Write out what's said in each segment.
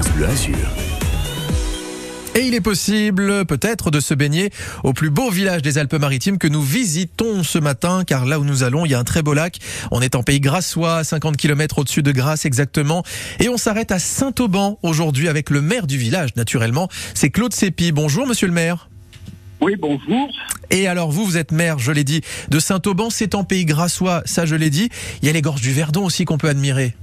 France Bleu Azur. Et il est possible peut-être de se baigner au plus beau village des Alpes-Maritimes que nous visitons ce matin, car là où nous allons, il y a un très beau lac. On est en pays grassois, à 50 km au-dessus de Grasse exactement. Et on s'arrête à Saint-Auban aujourd'hui avec le maire du village, naturellement. C'est Claude Sépi. Bonjour, monsieur le maire. Oui, bonjour. Et alors vous, vous êtes maire, je l'ai dit, de Saint-Auban, c'est en pays grassois, ça je l'ai dit. Il y a les gorges du Verdon aussi qu'on peut admirer.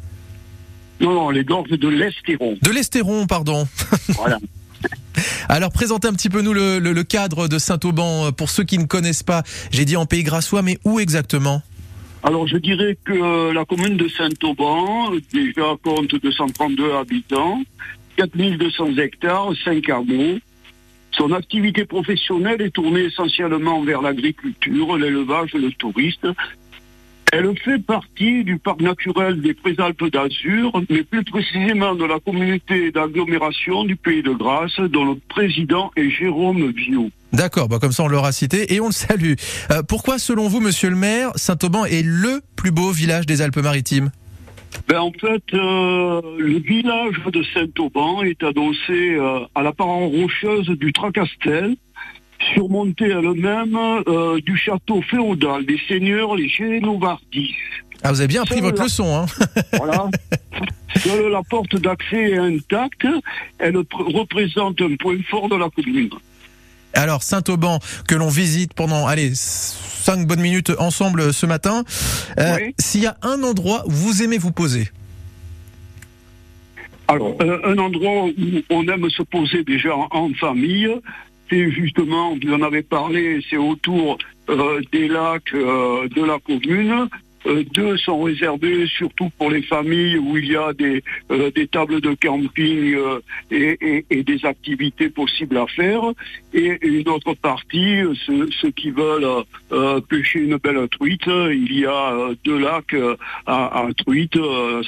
Non, non, les gorges de l'Estéron. De l'Estéron, pardon. Voilà. Alors présentez un petit peu nous le, le- le cadre de Saint-Auban pour ceux qui ne connaissent pas. J'ai dit en pays grassois, mais où exactement? Alors, je dirais que euh, la commune de Saint-Auban, déjà compte 232 habitants, 4200 hectares, 5 hameaux. Son activité professionnelle est tournée essentiellement vers l'agriculture, l'élevage, le tourisme. Elle fait partie du parc naturel des Préalpes d'Azur, mais plus précisément de la communauté d'agglomération du Pays de Grasse, dont le président est Jérôme Viau. D'accord, bah comme ça on l'aura cité et on le salue. Euh, pourquoi selon vous, monsieur le maire, Saint-Auban est le plus beau village des Alpes-Maritimes? Ben, en fait, euh, le village de Saint-Auban est adossé euh, à la parent rocheuse du Tracastel, surmonté elle-même euh, du château féodal des seigneurs les Génovardis. Ah, vous avez bien appris votre la- leçon, hein Voilà. Seule la porte d'accès est intacte. Elle pr- représente un point fort de la commune. Alors Saint-Auban que l'on visite pendant, allez, cinq bonnes minutes ensemble ce matin. Euh, Oui. S'il y a un endroit où vous aimez vous poser, Alors, euh, un endroit où on aime se poser déjà en famille, c'est justement, vous en avez parlé, c'est autour euh, des lacs euh, de la commune. Euh, deux sont réservés surtout pour les familles où il y a des, euh, des tables de camping euh, et, et- et des activités possibles à faire. Et une autre partie, euh, ceux, ceux qui veulent pêcher une belle truite, il y a deux lacs à, à truite.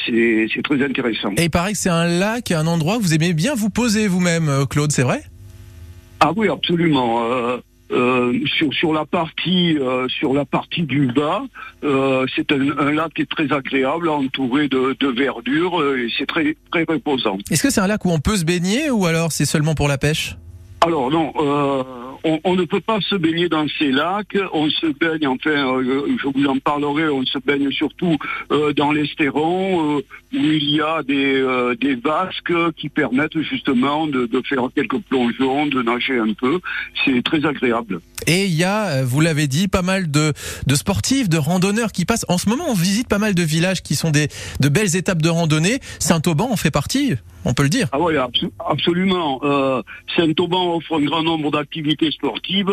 c'est très intéressant. et il paraît que c'est un lac, un endroit où vous aimez bien vous poser vous-même, Claude, c'est vrai? Ah oui, absolument. Euh, euh, sur, sur la partie euh, sur la partie du bas, euh, c'est un, un lac qui est très agréable, entouré de, de verdure euh, et c'est très très reposant. Est-ce que c'est un lac où on peut se baigner ou alors c'est seulement pour la pêche? Alors non, euh, on, ne peut pas se baigner dans ces lacs. On se baigne, enfin, euh, je vous en parlerai. On se baigne surtout euh, dans l'Estéron, euh, où il y a des, des vasques qui permettent justement de, faire quelques plongeons, de nager un peu. C'est très agréable. Et il y a, vous l'avez dit, pas mal de, sportifs, de randonneurs qui passent. En ce moment, on visite pas mal de villages qui sont de belles étapes de randonnée. Saint-Auban en fait partie, on peut le dire. Ah oui, abso- absolument. Euh, Saint-Auban offre un grand nombre d'activités sportives.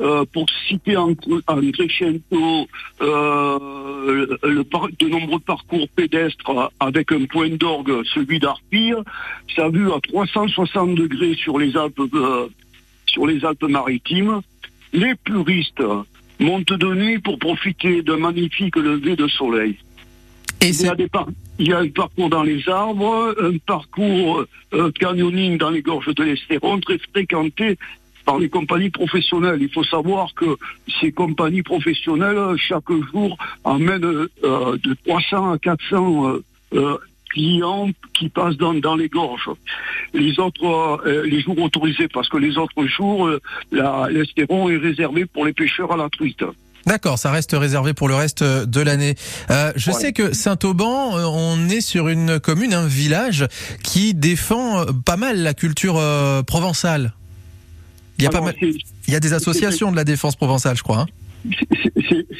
Euh, pour citer en, en crescendo, euh, le de nombreux parcours pédestres avec un point d'orgue, celui d'Arpille, ça a vu à 360 degrés sur les Alpes, sur les Alpes-Maritimes. Les puristes montent de nuit pour profiter d'un magnifique lever de soleil. Et Il y, a des par- il y a un parcours dans les arbres, un parcours euh, canyoning dans les gorges de l'Estéron, très fréquenté par les compagnies professionnelles. Il faut savoir que ces compagnies professionnelles, chaque jour, amènent euh, de 300 à 400 euh, euh, clients qui passent dans, dans les gorges. Les autres, euh, les jours autorisés, parce que les autres jours, euh, l'Estéron est réservé pour les pêcheurs à la truite. D'accord, ça reste réservé pour le reste de l'année. Euh, je Ouais. sais que Saint-Auban, euh, on est sur une commune, un village qui défend euh, pas mal la culture euh, provençale. Il y a pas Alors, mal, il y a des associations de la défense provençale, je crois. hein.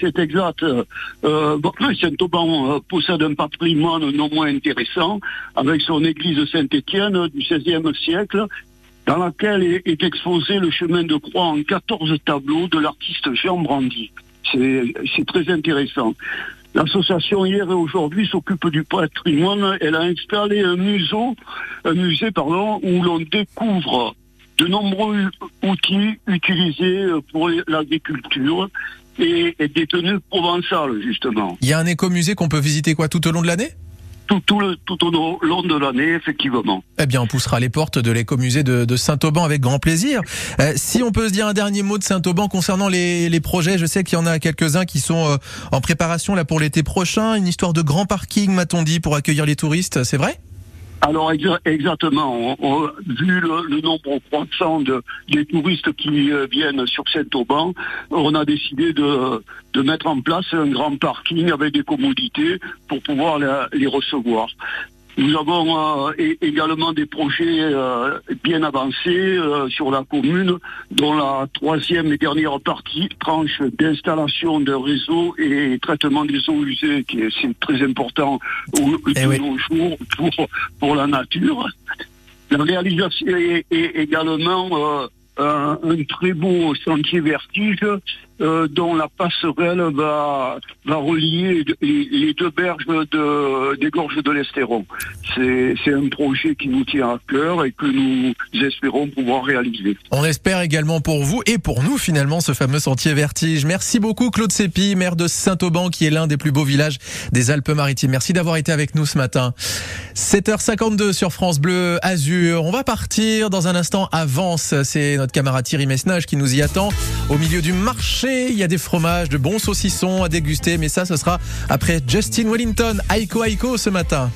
C'est- exact. Euh, bon, Saint-Auban euh, possède un patrimoine non moins intéressant avec son église Saint-Étienne du XVIe siècle dans laquelle est, est exposé le chemin de croix en 14 tableaux de l'artiste Jean Brandy. C'est très intéressant. L'association hier et aujourd'hui s'occupe du patrimoine. Elle a installé un museau, un musée pardon, où l'on découvre de nombreux outils utilisés pour l'agriculture et, et des tenues provençales justement. Il y a un écomusée qu'on peut visiter quoi tout au long de l'année? Tout, tout, le, tout au long de l'année, effectivement. Eh bien, on poussera les portes de l'écomusée de, de Saint-Auban avec grand plaisir. Euh, si on peut se dire un dernier mot de Saint-Auban concernant les, les projets, je sais qu'il y en a quelques-uns qui sont euh, en préparation là pour l'été prochain. Une histoire de grand parking, m'a-t-on dit, pour accueillir les touristes, c'est vrai? Alors exactement, vu le, nombre croissant de, des touristes qui euh, viennent sur Saint-Auban, on a décidé de, de, mettre en place un grand parking avec des commodités pour pouvoir les recevoir. Nous avons euh, également des projets euh, bien avancés euh, sur la commune, dont la troisième et dernière partie, tranche d'installation de réseau et traitement des eaux usées, qui est, très important au, eh nos jours pour, pour la nature. La réalisation est, également un, très beau sentier vertige euh, dont la passerelle va, va relier les, deux berges de, des gorges de l'Estéron. C'est un projet qui nous tient à cœur et que nous espérons pouvoir réaliser. On espère également pour vous et pour nous finalement ce fameux sentier vertige. Merci beaucoup Claude Sépi, maire de Saint-Auban qui est l'un des plus beaux villages des Alpes-Maritimes. Merci d'avoir été avec nous ce matin. 7h52 sur France Bleu Azur. On va partir dans un instant. Avance, c'est notre camarade Thierry Messnage qui nous y attend au milieu du Il y a des fromages, de bons saucissons à déguster, mais ça, ce sera après Justin Wellington, Aiko Aiko ce matin.